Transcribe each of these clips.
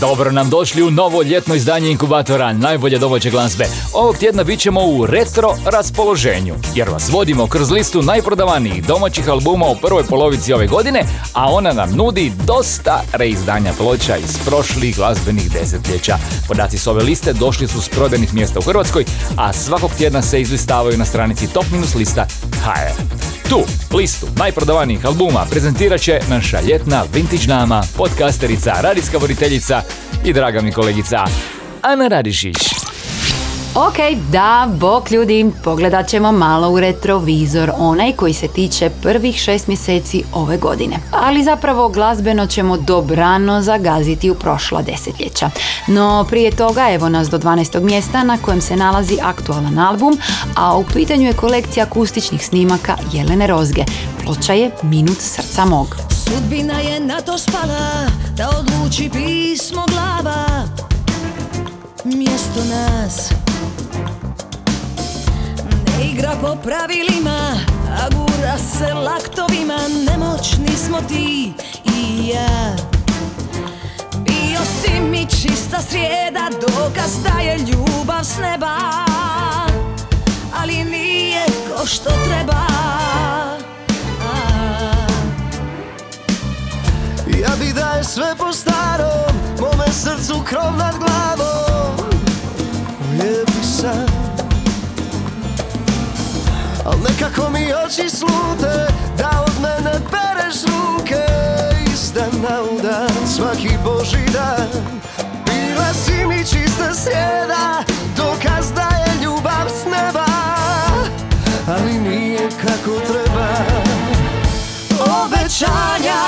Dobro nam došli u novo ljetno izdanje inkubatora najbolje domaće glazbe. Ovog tjedna bit ćemo u retro raspoloženju, jer vas vodimo kroz listu najprodavanijih domaćih albuma u prvoj polovici ove godine, a ona nam nudi dosta reizdanja ploča iz prošlih glazbenih desetljeća. Podaci s ove liste došli su s prodajnih mjesta u Hrvatskoj, a svakog tjedna se izlistavaju na stranici Top Minus lista HR. Tu listu najprodavanijih albuma prezentirat će naša ljetna vintage dama, podcasterica, radijska voditeljica i draga mi kolegica Ana Radišić. Ok, da, bok ljudi, pogledat ćemo malo u retrovizor, onaj koji se tiče prvih šest mjeseci ove godine. Ali zapravo glazbeno ćemo dobrano zagaziti u prošla desetljeća. No prije toga evo nas do 12. mjesta na kojem se nalazi aktualan album, a u pitanju je kolekcija akustičnih snimaka Jelene Rozge. Ploča je Minut srca mog. Sudbina je na to spala da odluči pismo glava Mjesto nas igra po pravilima, a gura se laktovima Nemoćni smo ti i ja. Bio si mi čista srijeda, dokaz da je ljubav s neba Ali nije ko što treba. Ja bi da je sve po starom Mome srcu krov nad glavom Al nekako mi oči slute Da od mene pereš ruke. Iz dana u dan Svaki boži dan. Bila si mi čista srijeda Dokaz da je ljubav s neba. Ali nije kako treba. Obećanja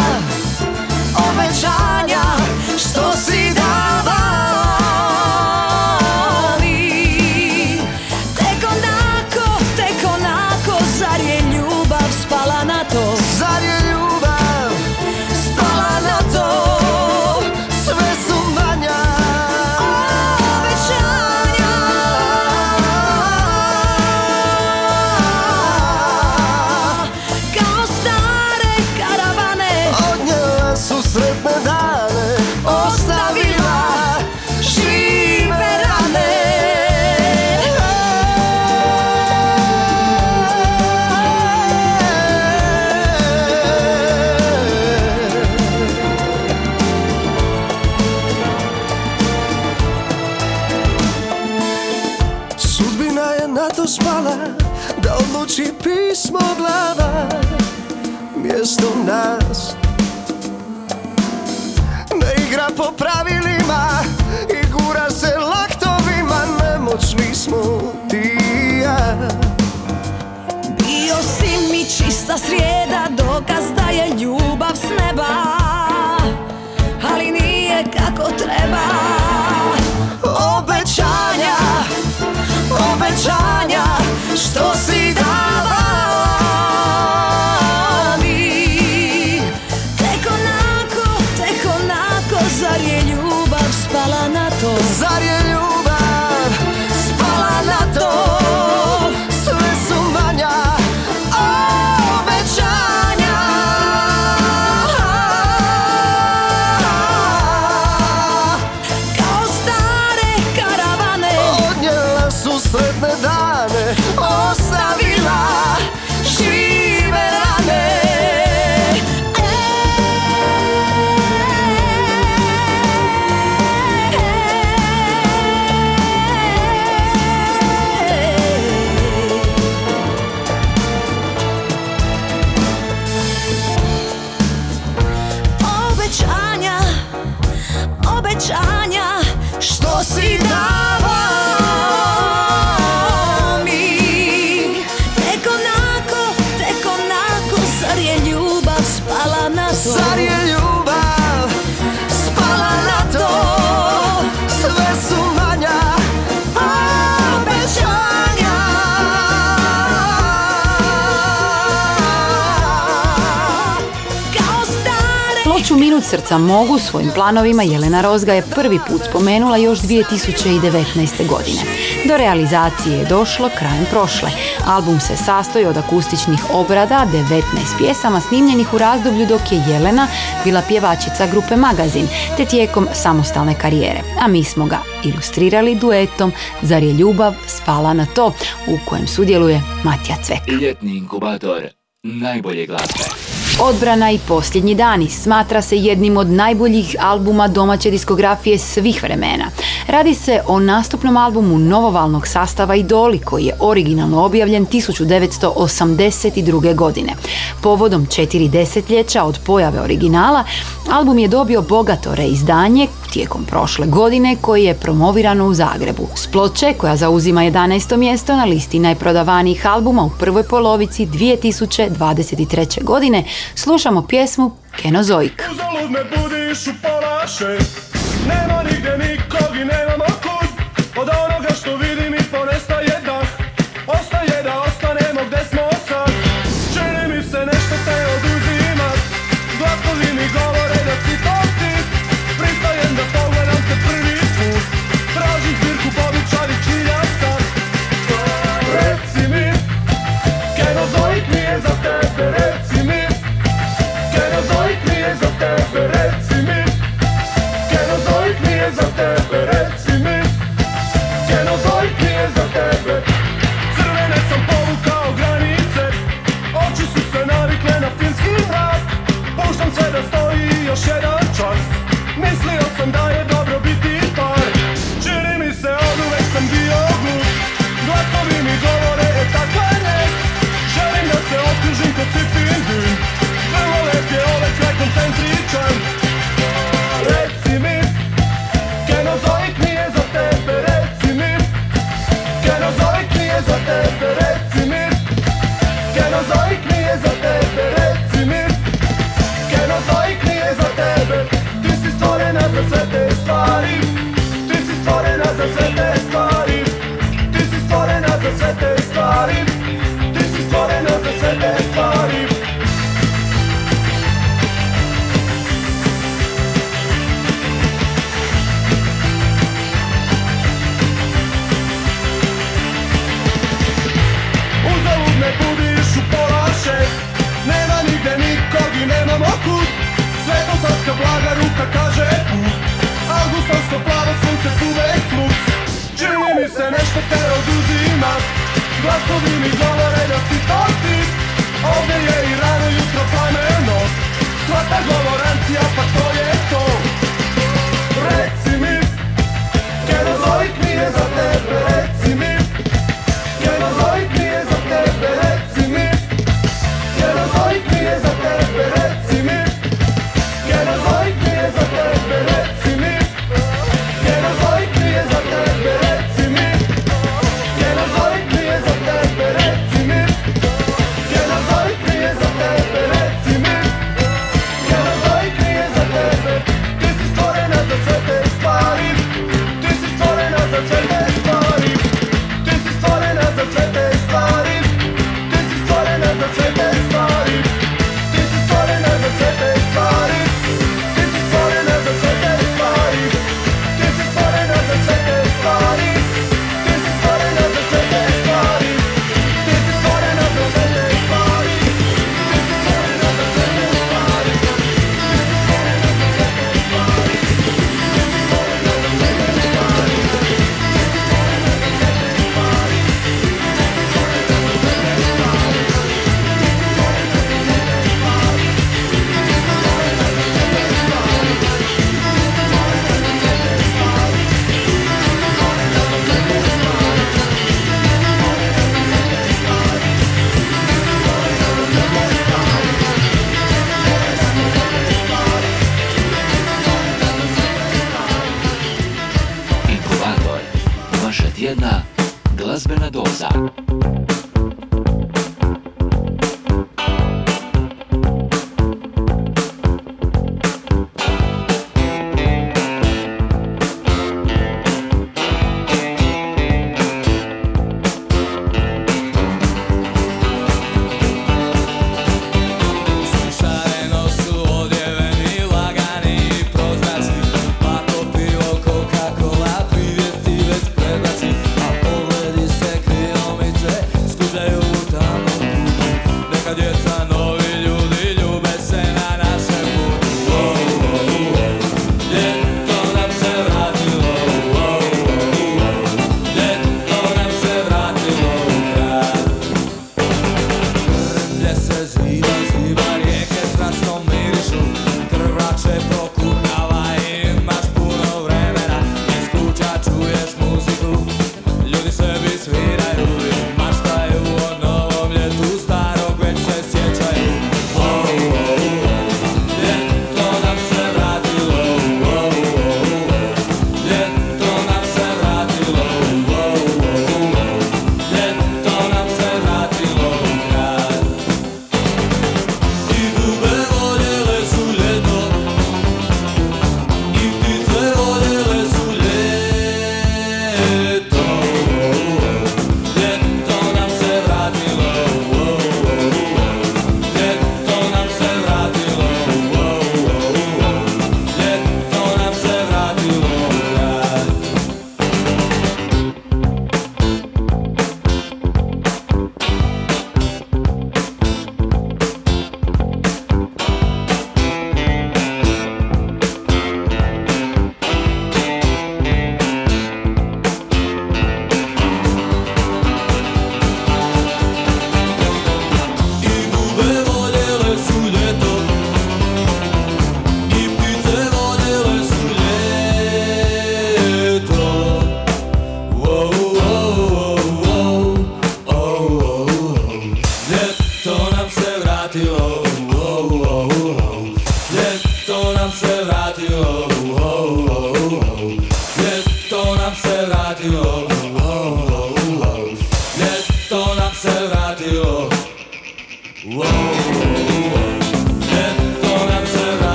Sudbina je na to spala Da odluči pismo glava Mjesto nas. Ne igra po pravilima I gura se laktovima Nemoćni smo ti i ja. Bio si mi čista srijeda, dokaz da od srca mogu svojim planovima Jelena Rozga je prvi put spomenula još 2019. godine. Do realizacije je došlo krajem prošle. Album se sastoji od akustičnih obrada 19 pjesama snimljenih u razdoblju dok je Jelena bila pjevačica grupe Magazin te tijekom samostalne karijere. A mi smo ga ilustrirali duetom Zar je ljubav spala na to u kojem sudjeluje Matija Cvek. Ljetni inkubator najbolje. Odbrana i posljednji dani smatra se jednim od najboljih albuma domaće diskografije svih vremena. Radi se o nastupnom albumu novovalnog sastava Idoli koji je originalno objavljen 1982. godine. Povodom četiri desetljeća od pojave originala, album je dobio bogato reizdanje tijekom prošle godine koji je promovirano u Zagrebu. S ploče koja zauzima 11. mjesto na listi najprodavanijih albuma u prvoj polovici 2023. godine Slušamo pjesmu Kenozoik. Uzalud me budiš u palaše, nema ni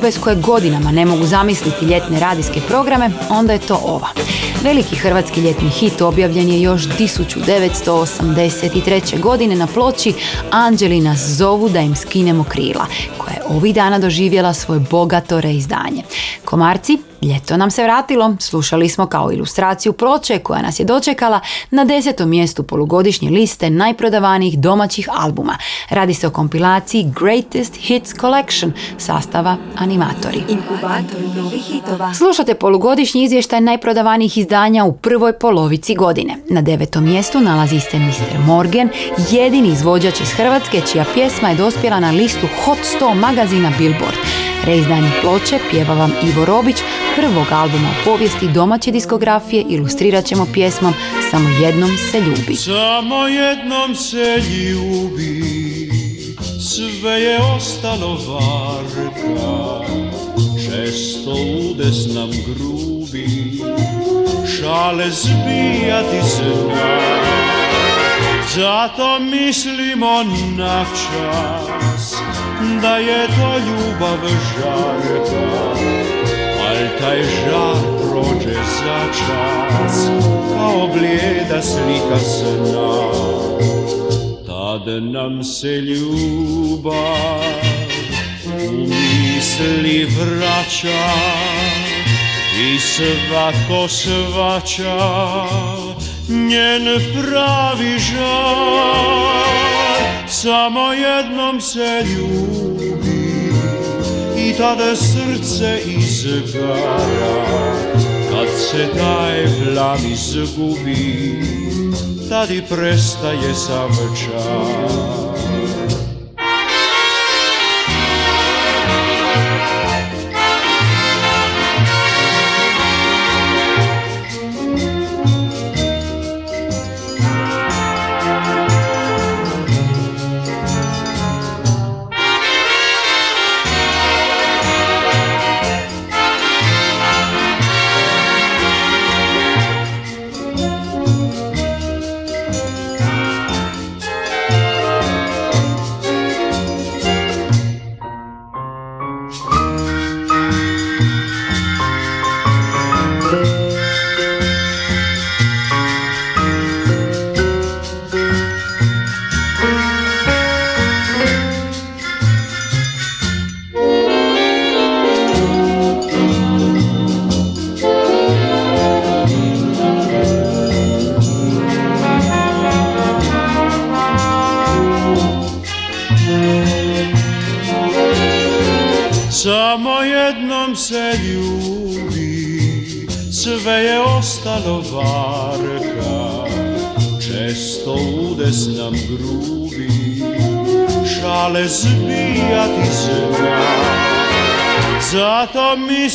bez koje godinama ne mogu zamisliti ljetne radijske programe, onda je to ova. Veliki hrvatski ljetni hit objavljen je još 1983. godine na ploči Anđeli nas zovu da im skinemo krila, koja je ovih dana doživjela svoje bogato reizdanje. Komarci, ljeto nam se vratilo, slušali smo kao ilustraciju ploče koja nas je dočekala na desetom mjestu polugodišnje liste najprodavanijih domaćih albuma. Radi se o kompilaciji Greatest Hits Collection sastava Animatori. Slušate polugodišnji izvještaj najprodavanijih izdanja u prvoj polovici godine. Na devetom mjestu nalazi se Mr. Morgan, jedini izvođač iz Hrvatske čija pjesma je dospjela na listu Hot 100 magazina Billboard. Reizdanje ploče pjeva vam Ivo Robić, prvog albuma povijesti domaće diskografije ilustrirat ćemo pjesmom Samo jednom se ljubi. Samo jednom se ljubi Sve je ostalo varka Često udes nam grubi Šale zbijati zna Zato mislimo na čas Da je to ljubav žarka Al taj žar prođe za čas Kao blijeda slika sna Tad nam se ljubav u misli vraća I svatko svača njen pravi žar Samo jednom se ljubi i tada srce izgara Kad se taj plan izgubi Tad i prestaje sam čar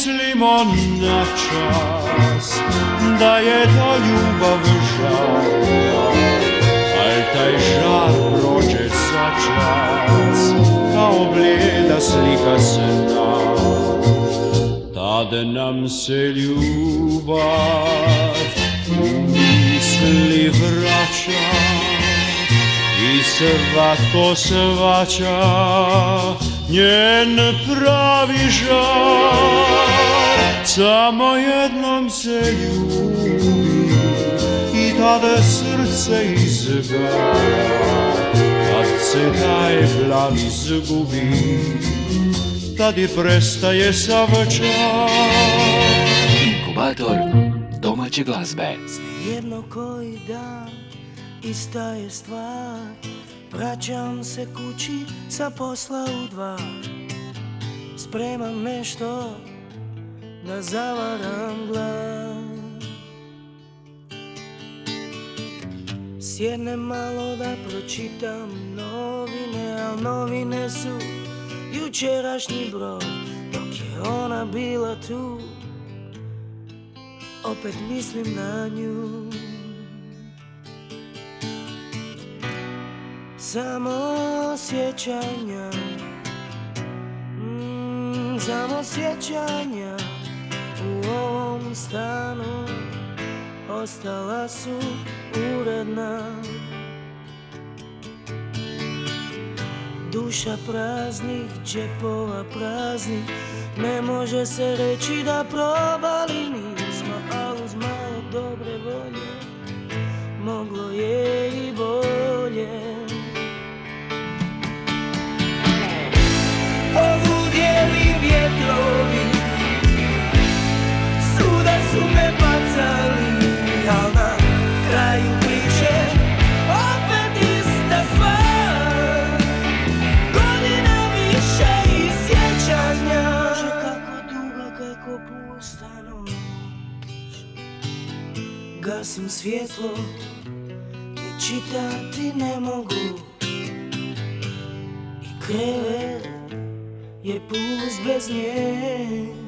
mislimo na čas, da je to ljubav žarka, al taj žar prođe za čas, kao blijeda slika sna. Tad nam se ljubav u misli vraća i svatko svača njen pravi žar. Samo jednom se ljubi i tada srce izgara. Kad se taj plan izgubi, tad i prestaje sav čar. Inkubator domaće glazbe. Jedno koji dan, ista je stvar Vraćam se kući sa posla u dva spremam nešto da zavaram glas. Sjednem malo da pročitam novine, al novine su jučerašnji broj Dok je ona bila tu, opet mislim na nju. Samo sjećanja mm, Samo sjećanja u ovom stanu Ostala su uredna. Duša praznih, džepova praznih Ne može se reći da probali nismo Ali uz malo dobre volje Moglo je i bolje. Poludjeli vjetrovi su me bacali Al na kraju priče Opet ista stvar Godina više i sjećanja. Bože kako duga, kako pusta noć. Gasim svjetlo I čitati ne mogu. I krevet je pust bez nje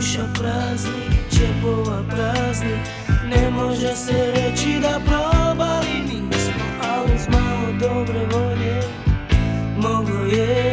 Duša praznih, džepova praznih. Ne može se reći da probali nismo Ali uz malo dobre volje Moglo je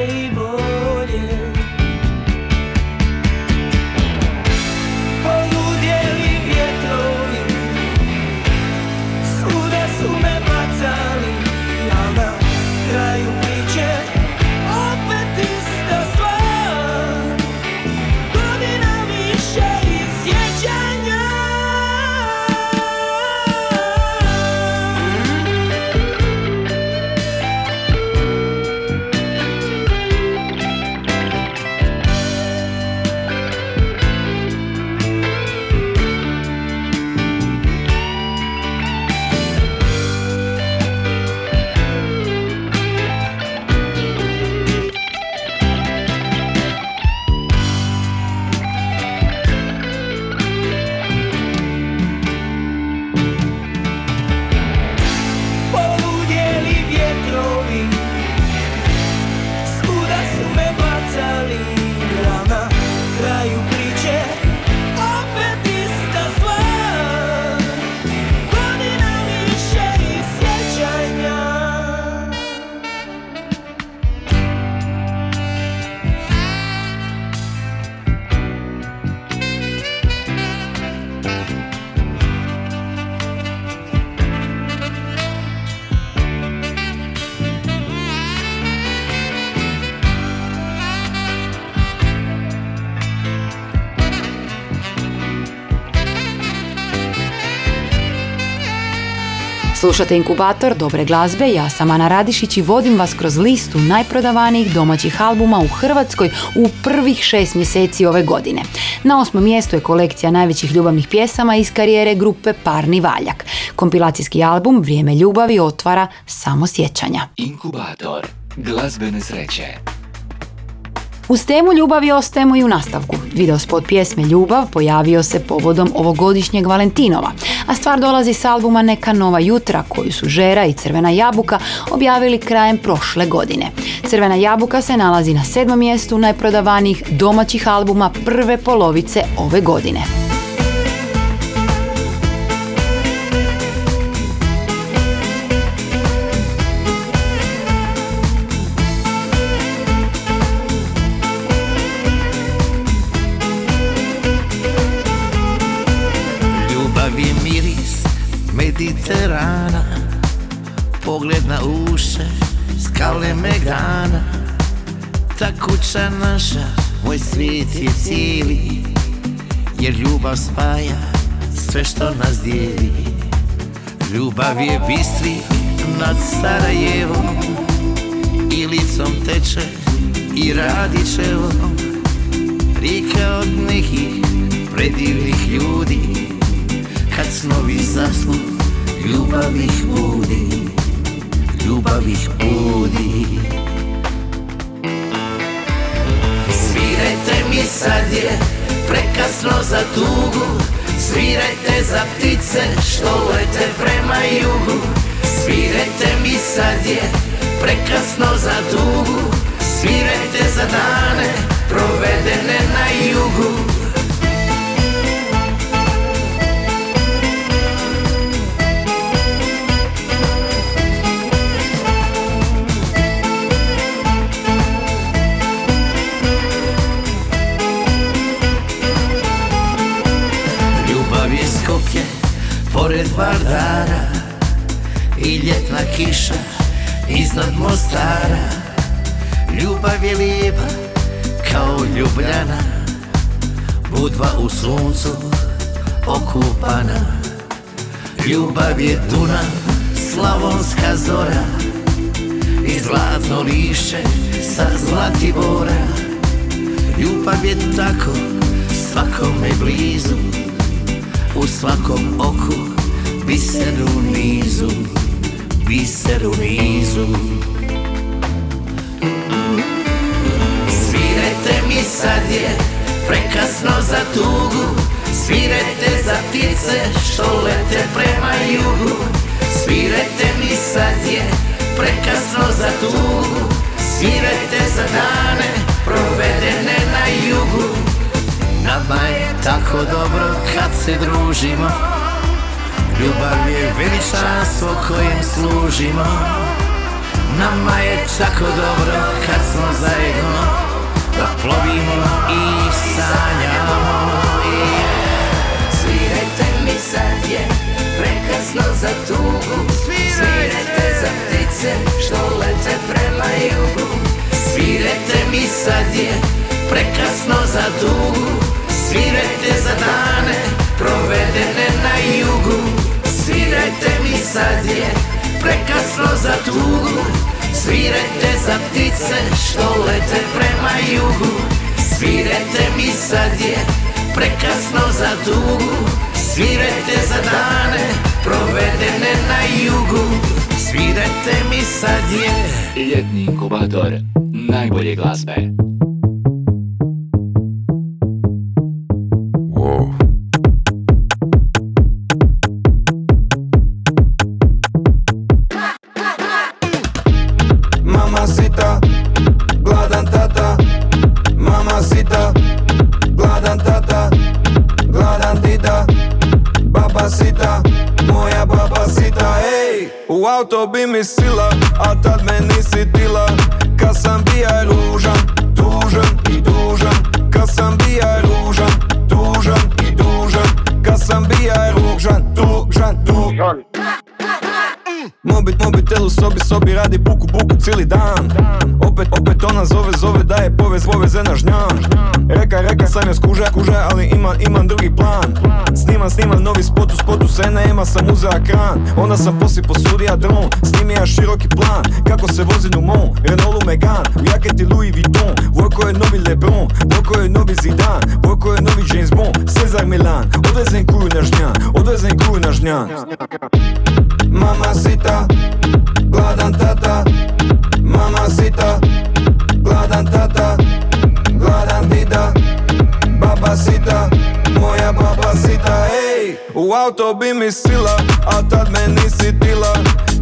Slušate inkubator dobre glazbe, ja sam Ana Radišić i vodim vas kroz listu najprodavanijih domaćih albuma u Hrvatskoj u prvih šest mjeseci ove godine. Na osmom mjestu je kolekcija najvećih ljubavnih pjesama iz karijere grupe Parni Valjak. Kompilacijski album Vrijeme ljubavi otvara samo sjećanja. Inkubator glazbene sreće. Uz temu ljubavi ostajemo i u nastavku. Video spot pjesme Ljubav pojavio se povodom ovogodišnjeg Valentinova, a stvar dolazi s albuma Neka nova jutra koju su Žera i Crvena jabuka objavili krajem prošle godine. Crvena jabuka se nalazi na sedmom mjestu najprodavanijih domaćih albuma prve polovice ove godine. Mediterana Pogled na uše Skale Megana Ta kuća naša Moj svijet je cijeli Jer ljubav spaja Sve što nas dijeli. Ljubav je bistri Nad Sarajevom Ilicom teče I Radićevom Rijeka od nekih predivnih ljudi Kad snovi zasnu, Ljubav ih budi, ljubav ih budi Svirajte mi sad je prekasno za tugu Svirajte za ptice što lete prema jugu. Svirajte mi sad je prekasno za tugu Svirajte za dane provedene na jugu. Vardara I ljetna kiša iznad Mostara. Ljubav je lijepa kao ljubljana. Budva u suncu okupana. Ljubav je Duna, slavonska zora. I zlatno lišće sa Zlatibora. Ljubav je tako svakome blizu U svakom oku biser u nizu Biser u nizu. Svirajte mi sad je prekasno za tugu Svirajte za ptice što lete prema jugu. Svirajte mi sad je prekasno za tugu Svirajte za dane provedene na jugu. Nama je tako dobro kad se družimo Ljubav je veličanstvo kojem služimo. Nama je tako dobro kad smo zajedno Da plovimo i sanjamo. Svirajte mi sad je prekasno za tugu. Svirajte za ptice što lete prema jugu. Svirajte mi sad je prekasno za tugu. Svirajte za dane provedene na jugu Svirajte mi sad je prekasno za tugu. Svirajte za ptice što lete prema jugu. Svirajte mi sad je prekasno za tugu. Svirajte za dane provedene na jugu. Svirajte mi sad je. Ljetni inkubator najbolje glazbe. Povez, poveze na žnjan Reka, reka sam je skuža, kuža, ali imam, imam drugi plan. Snimam, snimam novi spot, u spotu se nema, sam uzea kran. Onda sam poslije posudija dron, snimija široki plan. Kako se vozim u mom, Renaultu Megane U jaketi Louis Vuitton, Vojko je novi Lebron Vojko je novi Zidane, Vojko je novi James Bond. Cezar Milan, odvezem kuju na žnjan, odvezem kuju na žnjan. Mamacita, gladan u auto bi mi sila A tad me nisi tila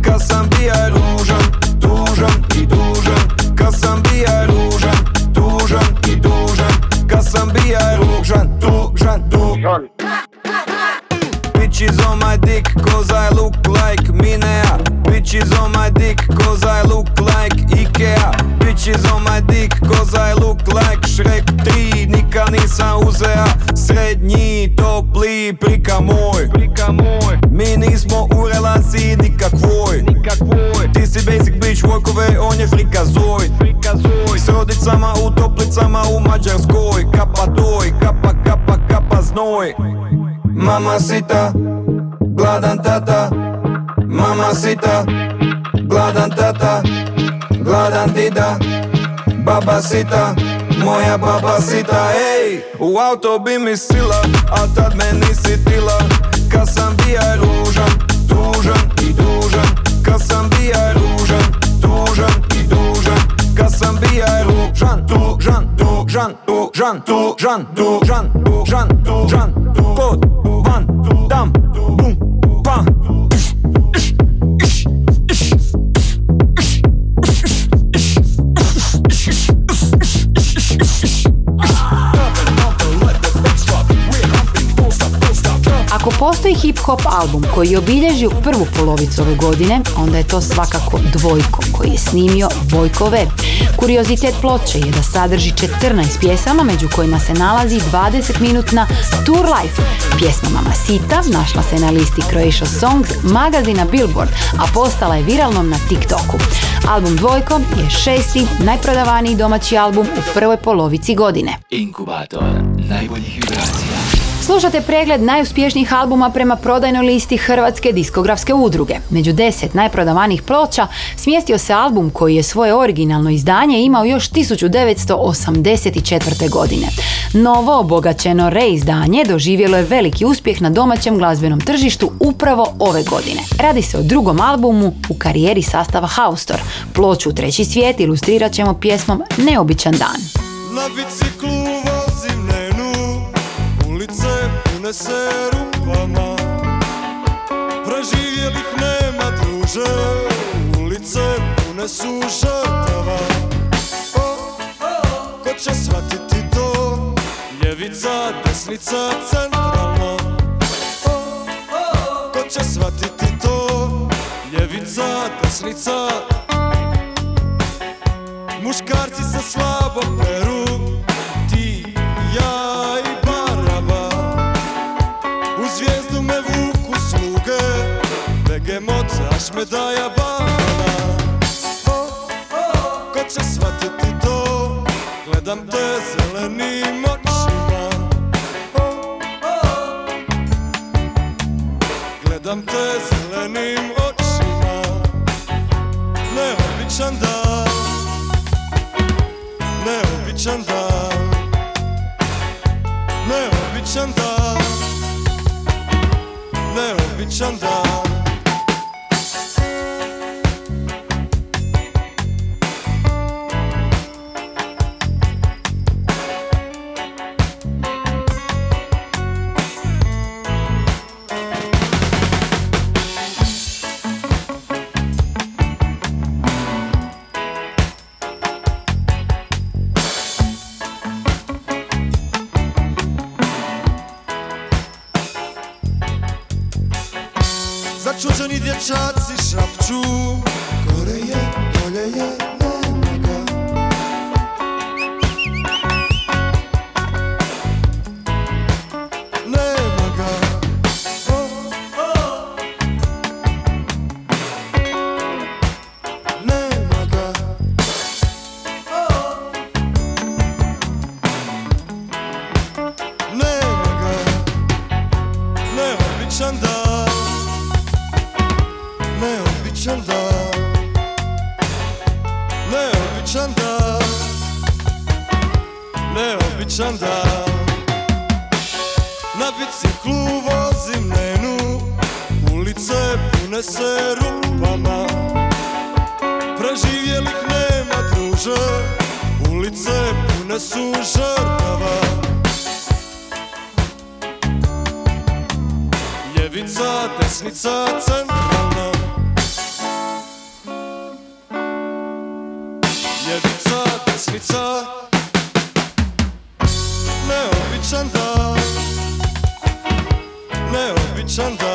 Kad sam bija ružan, tužan i dužan. Kad sam bija ružan, tužan i dužan. Kad sam bija ružan, tužan, tužan Bitches on my dick cause I look like Minea. Bitches on my dick cause I look like Ikea. Bitches on my dick cause I look like Shrek 3. Nikad nisam uzea topli prika moj. Mi nismo u relaciji nikakvoj. Ti si basic bitch workove, on je frikazoid S rodicama u toplicama u Mađarskoj. Kapa doj, kapa kapa kapa znoj. Mamacita, gladan tata. Mamacita, gladan tata. Gladan dida Babasita, moja babasita Ej, u auto bi mi sila A tad me nisi tila Kad sam bija ružan, tužan i dužan Kad sam bija ružan, tužan i dužan Kad sam bija ružan, tužan, tužan, tužan, tužan, tužan, tužan, tužan Pod, van, tam, bum, Ako postoji hip-hop album koji je obilježio prvu polovicu ove godine, onda je to svakako Dvojko koji je snimio Vojko Web. Kuriozitet ploče je da sadrži 14 pjesama među kojima se nalazi 20-minutna Tour Life. Pjesma Mamacita našla se na listi Croatia Songs magazina Billboard, a postala je viralnom na TikToku. Album Dvojko je šesti najprodavaniji domaći album u prvoj polovici godine. Inkubator najboljih vibracija. Slušate pregled najuspješnijih albuma prema prodajnoj listi Hrvatske diskografske udruge. Među deset najprodavanijih ploča smjestio se album koji je svoje originalno izdanje imao još 1984. godine. Novo obogaćeno reizdanje doživjelo je veliki uspjeh na domaćem glazbenom tržištu upravo ove godine. Radi se o drugom albumu u karijeri sastava Haustor. Ploču Treći svijet ilustrirat ćemo pjesmom Neobičan dan. Na biciklu pune se rupama Preživjelih nema druže Ulice pune su žrtava. O, Ko će shvatiti to? Ljevica, desnica, centralno Ko će shvatiti to? Ljevica, desnica, Muškarci se slabo Ašmedaja, Bana Ko će shvatiti to Gledam te zelenim očima. Gledam te zelenim očima. Neobičan dan. Neobičan dan. Neobičan dan. Neobičan dan Ljevica, desnica, centralna. Ljevica, desnica. Neobičan dan. Neobičan dan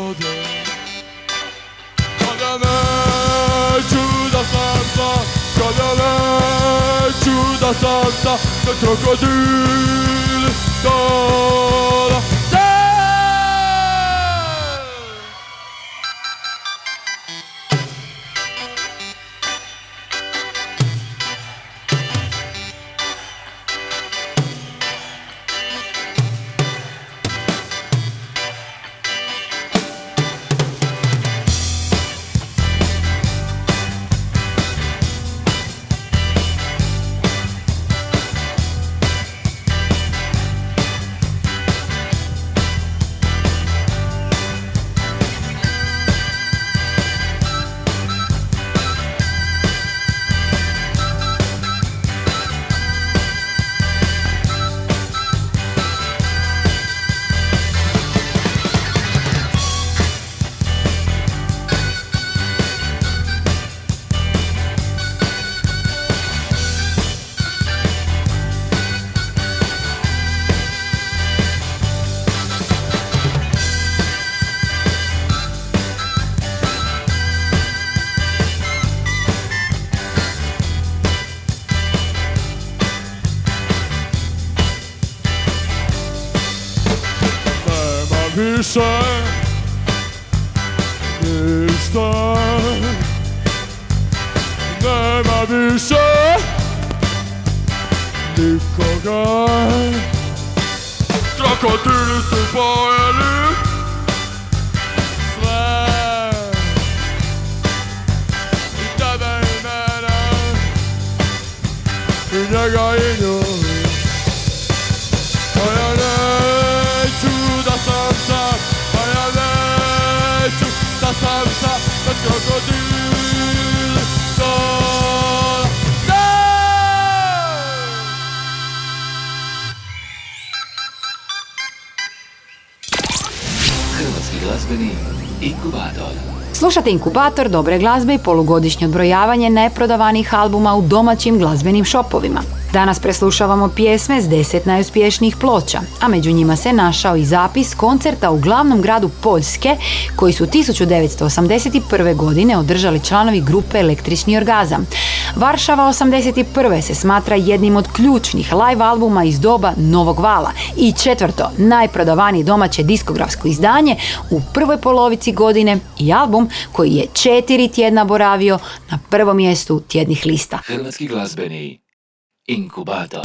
neću da sam sam Kad krokodil Slušate inkubator dobre glazbe i polugodišnje odbrojavanje neprodavanih albuma u domaćim glazbenim šopovima. Danas preslušavamo pjesme s deset najuspješnijih ploča, a među njima se našao i zapis koncerta u glavnom gradu Poljske koji su 1981. godine održali članovi grupe Električni orgazam. Varšava 81. se smatra jednim od ključnih live albuma iz doba Novog vala i četvrto najprodavanije domaće diskografsko izdanje u prvoj polovici godine i album koji je četiri tjedna boravio na prvom mjestu tjednih lista. Hrvatski glazbeni inkubator.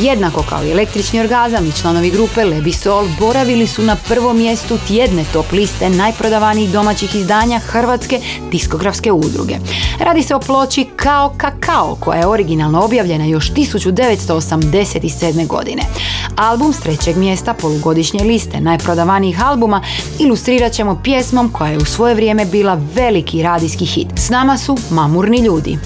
Jednako kao i električni orgazam i članovi grupe Lebi Sol boravili su na prvom mjestu tjedne top liste najprodavanijih domaćih izdanja Hrvatske diskografske udruge. Radi se o ploči Kao kakao koja je originalno objavljena još 1987. godine. Album s trećeg mjesta polugodišnje liste najprodavanijih albuma ilustrirat ćemo pjesmom koja je u svoje vrijeme bila veliki radijski hit. S nama su Mamurni ljudi.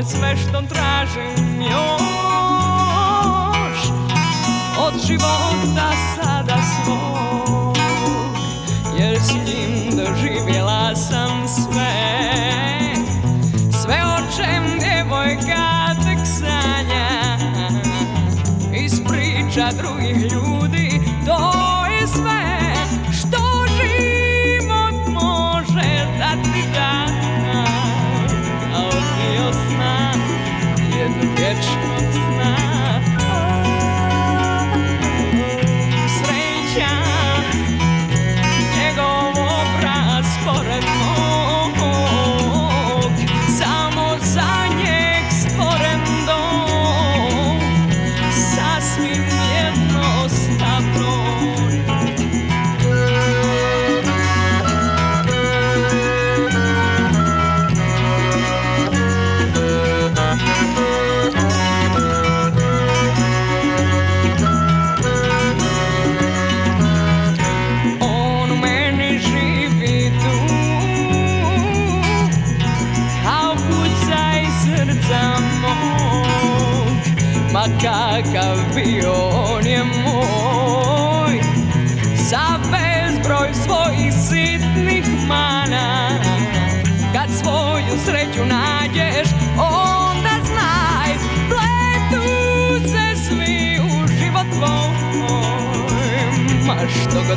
je sve što tražim još od života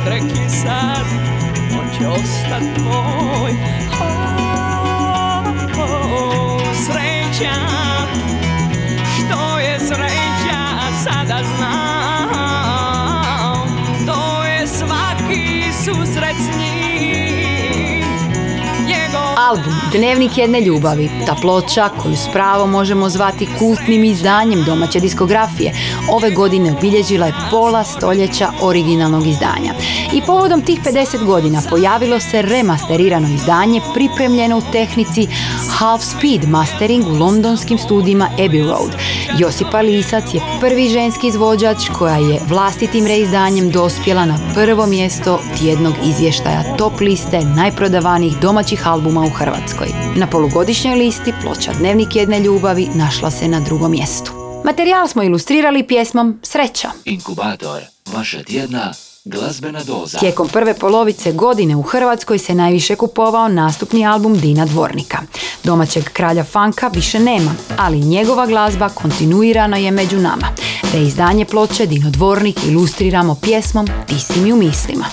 odrekli sad, on će ostat moj. Oh, sreća, što je sreća, sada znam, to je svaki susret s njim. Album Dnevnik jedne ljubavi, ta ploča koju s pravom možemo zvati kultnim izdanjem domaće diskografije, ove godine obilježila je pola stoljeća originalnog izdanja. I povodom tih 50 godina pojavilo se remasterirano izdanje pripremljeno u tehnici Half Speed Mastering u londonskim studijima Abbey Road. Josipa Lisac je prvi ženski izvođač koja je vlastitim reizdanjem dospjela na prvo mjesto tjednog izvještaja top liste najprodavanijih domaćih albuma u Hrvatskoj. Na polugodišnjoj listi ploča Dnevnik jedne ljubavi našla se na drugom mjestu. Materijal smo ilustrirali pjesmom Sreća. Inkubator, vaša tjedna glazbena doza. Tijekom prve polovice godine u Hrvatskoj se najviše kupovao nastupni album Dina Dvornika. Domaćeg kralja fanka više nema, ali njegova glazba kontinuirano je među nama. Te izdanje ploče Dino Dvornik ilustriramo pjesmom Ti si mi u mislima.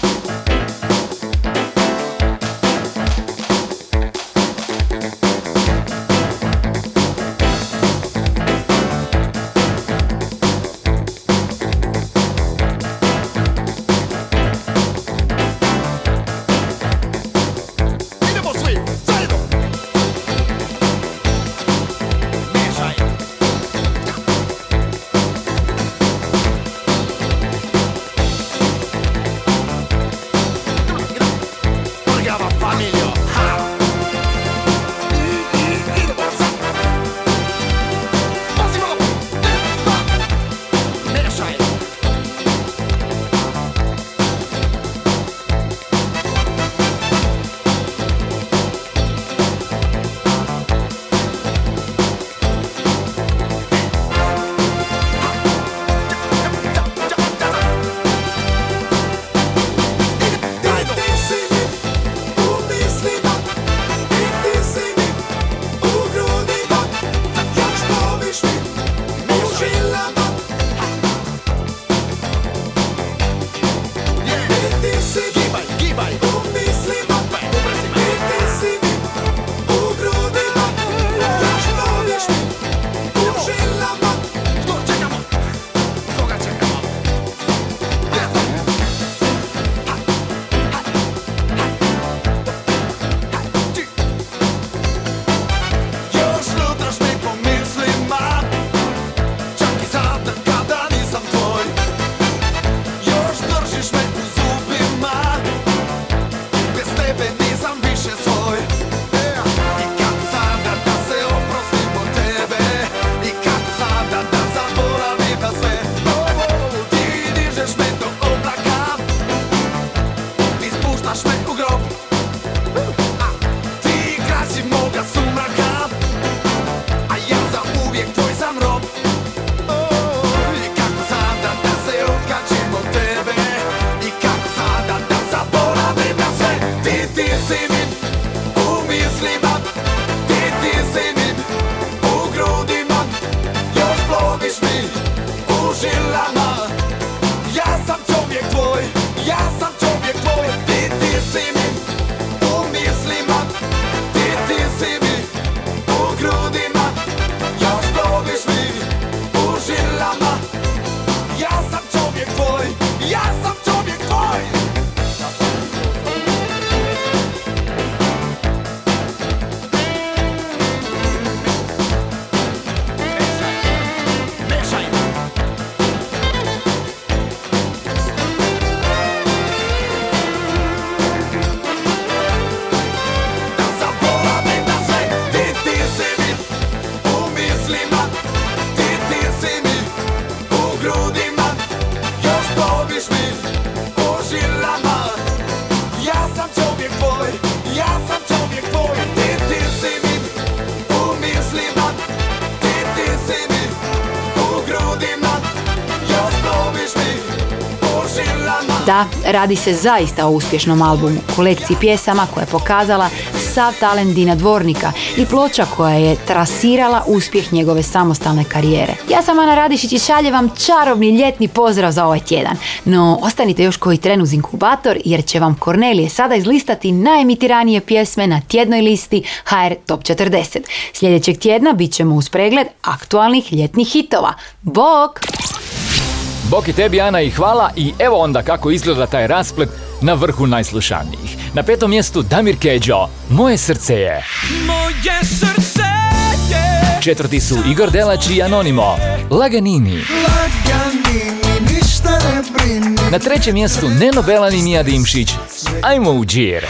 Radi se zaista o uspješnom albumu, kolekciji pjesama koja je pokazala sav talent Dina Dvornika i ploča koja je trasirala uspjeh njegove samostalne karijere. Ja sam Ana Radišić i šaljem vam čarobni ljetni pozdrav za ovaj tjedan. No, ostanite još koji tren uz inkubator jer će vam Kornelije sada izlistati najemitiranije pjesme na tjednoj listi HR Top 40. Sljedećeg tjedna bit ćemo uz pregled aktualnih ljetnih hitova. Bok! Bok i tebi Ana i hvala i evo onda kako izgleda taj rasplet na vrhu najslušanijih. Na petom mjestu Damir Keđo, Moje srce je. Moje srce je Četvrti su Igor Delać i Anonimo, Laganini. Laganini, ništa ne brini Na trećem mjestu Neno Belan i Mija Dimšić, Ajmo u džir.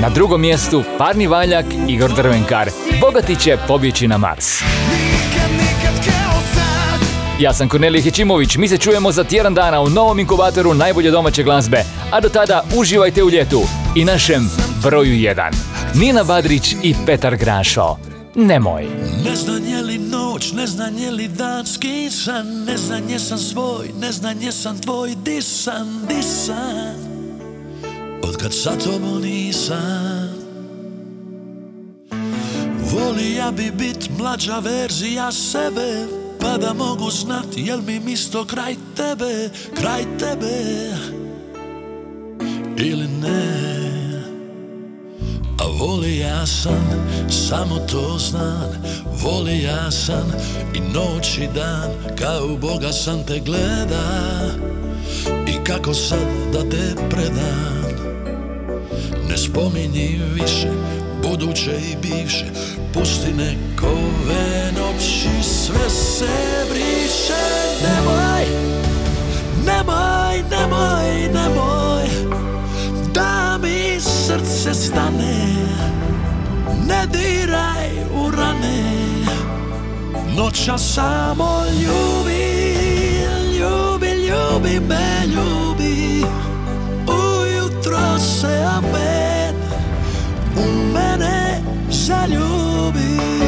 Na drugom mjestu Parni Valjak, Igor Drvenkar, Bogati će pobjeći na Mars. Ja sam Kornelij Hećimović, mi se čujemo za tjedan dana u novom inkubatoru najbolje domaće glazbe, a do tada uživajte u ljetu i našem broju 1. Nina Badrić i Petar Grašo. Nemoj. Ne znam je li noć, ne znam je li dan skisan Ne znam jesam svoj, ne znam jesam tvoj Disan, disan Od kad sa tobom nisam Volija bi bit mlađa verzija sebe Pa da mogu znat jel mi misto kraj tebe Kraj tebe Ili ne. A voli ja sam, samo to znam Voli ja sam i noć i dan Kao Boga sam te gleda. I kako sad da te predam Ne spominji više Buduće i bivše Pusti nekove noći Sve se briše Nemoj Nemoj, nemoj, nemoj Da mi srce stane Ne diraj u rane. Noća samo ljubi Ljubi, ljubi me, ljubi. Ujutro se opet U mene zaljubi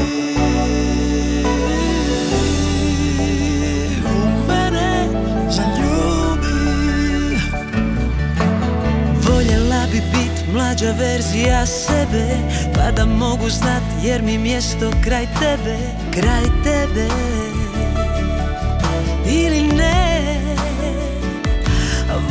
mlađa verzija sebe Pa da mogu znat jer mi mjesto kraj tebe Kraj tebe. Ili ne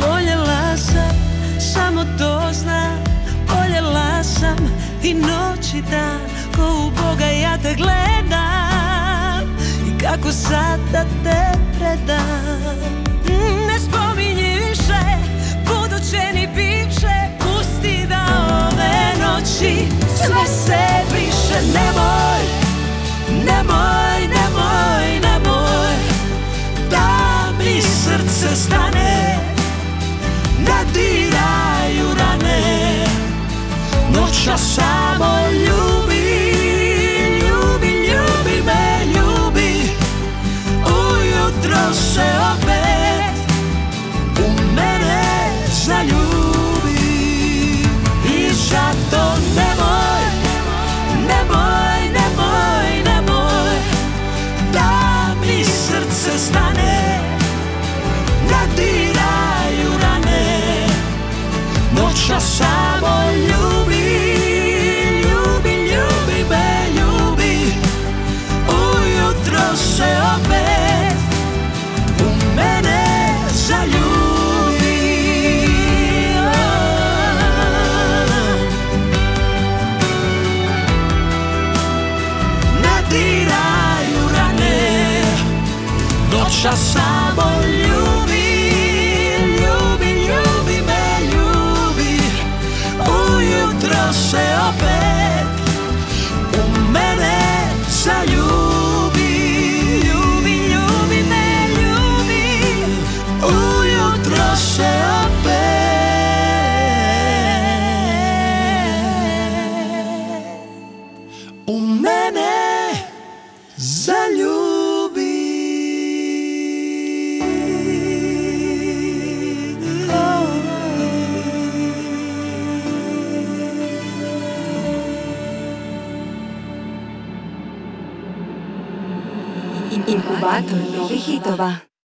Voljela sam, samo to znam. Voljela sam i noć i dan Ko u Boga ja te gledam. I kako sad da te predam noći sve se briše Nemoj, nemoj, nemoj, nemoj Da mi srce stane Ne diraju rane. Noća samo samo ljubi Ljubi, ljubi me, ljubi. Ujutro se opet U mene zaljubi. Ne diraju rane Noća samo Inkubator novih hitova.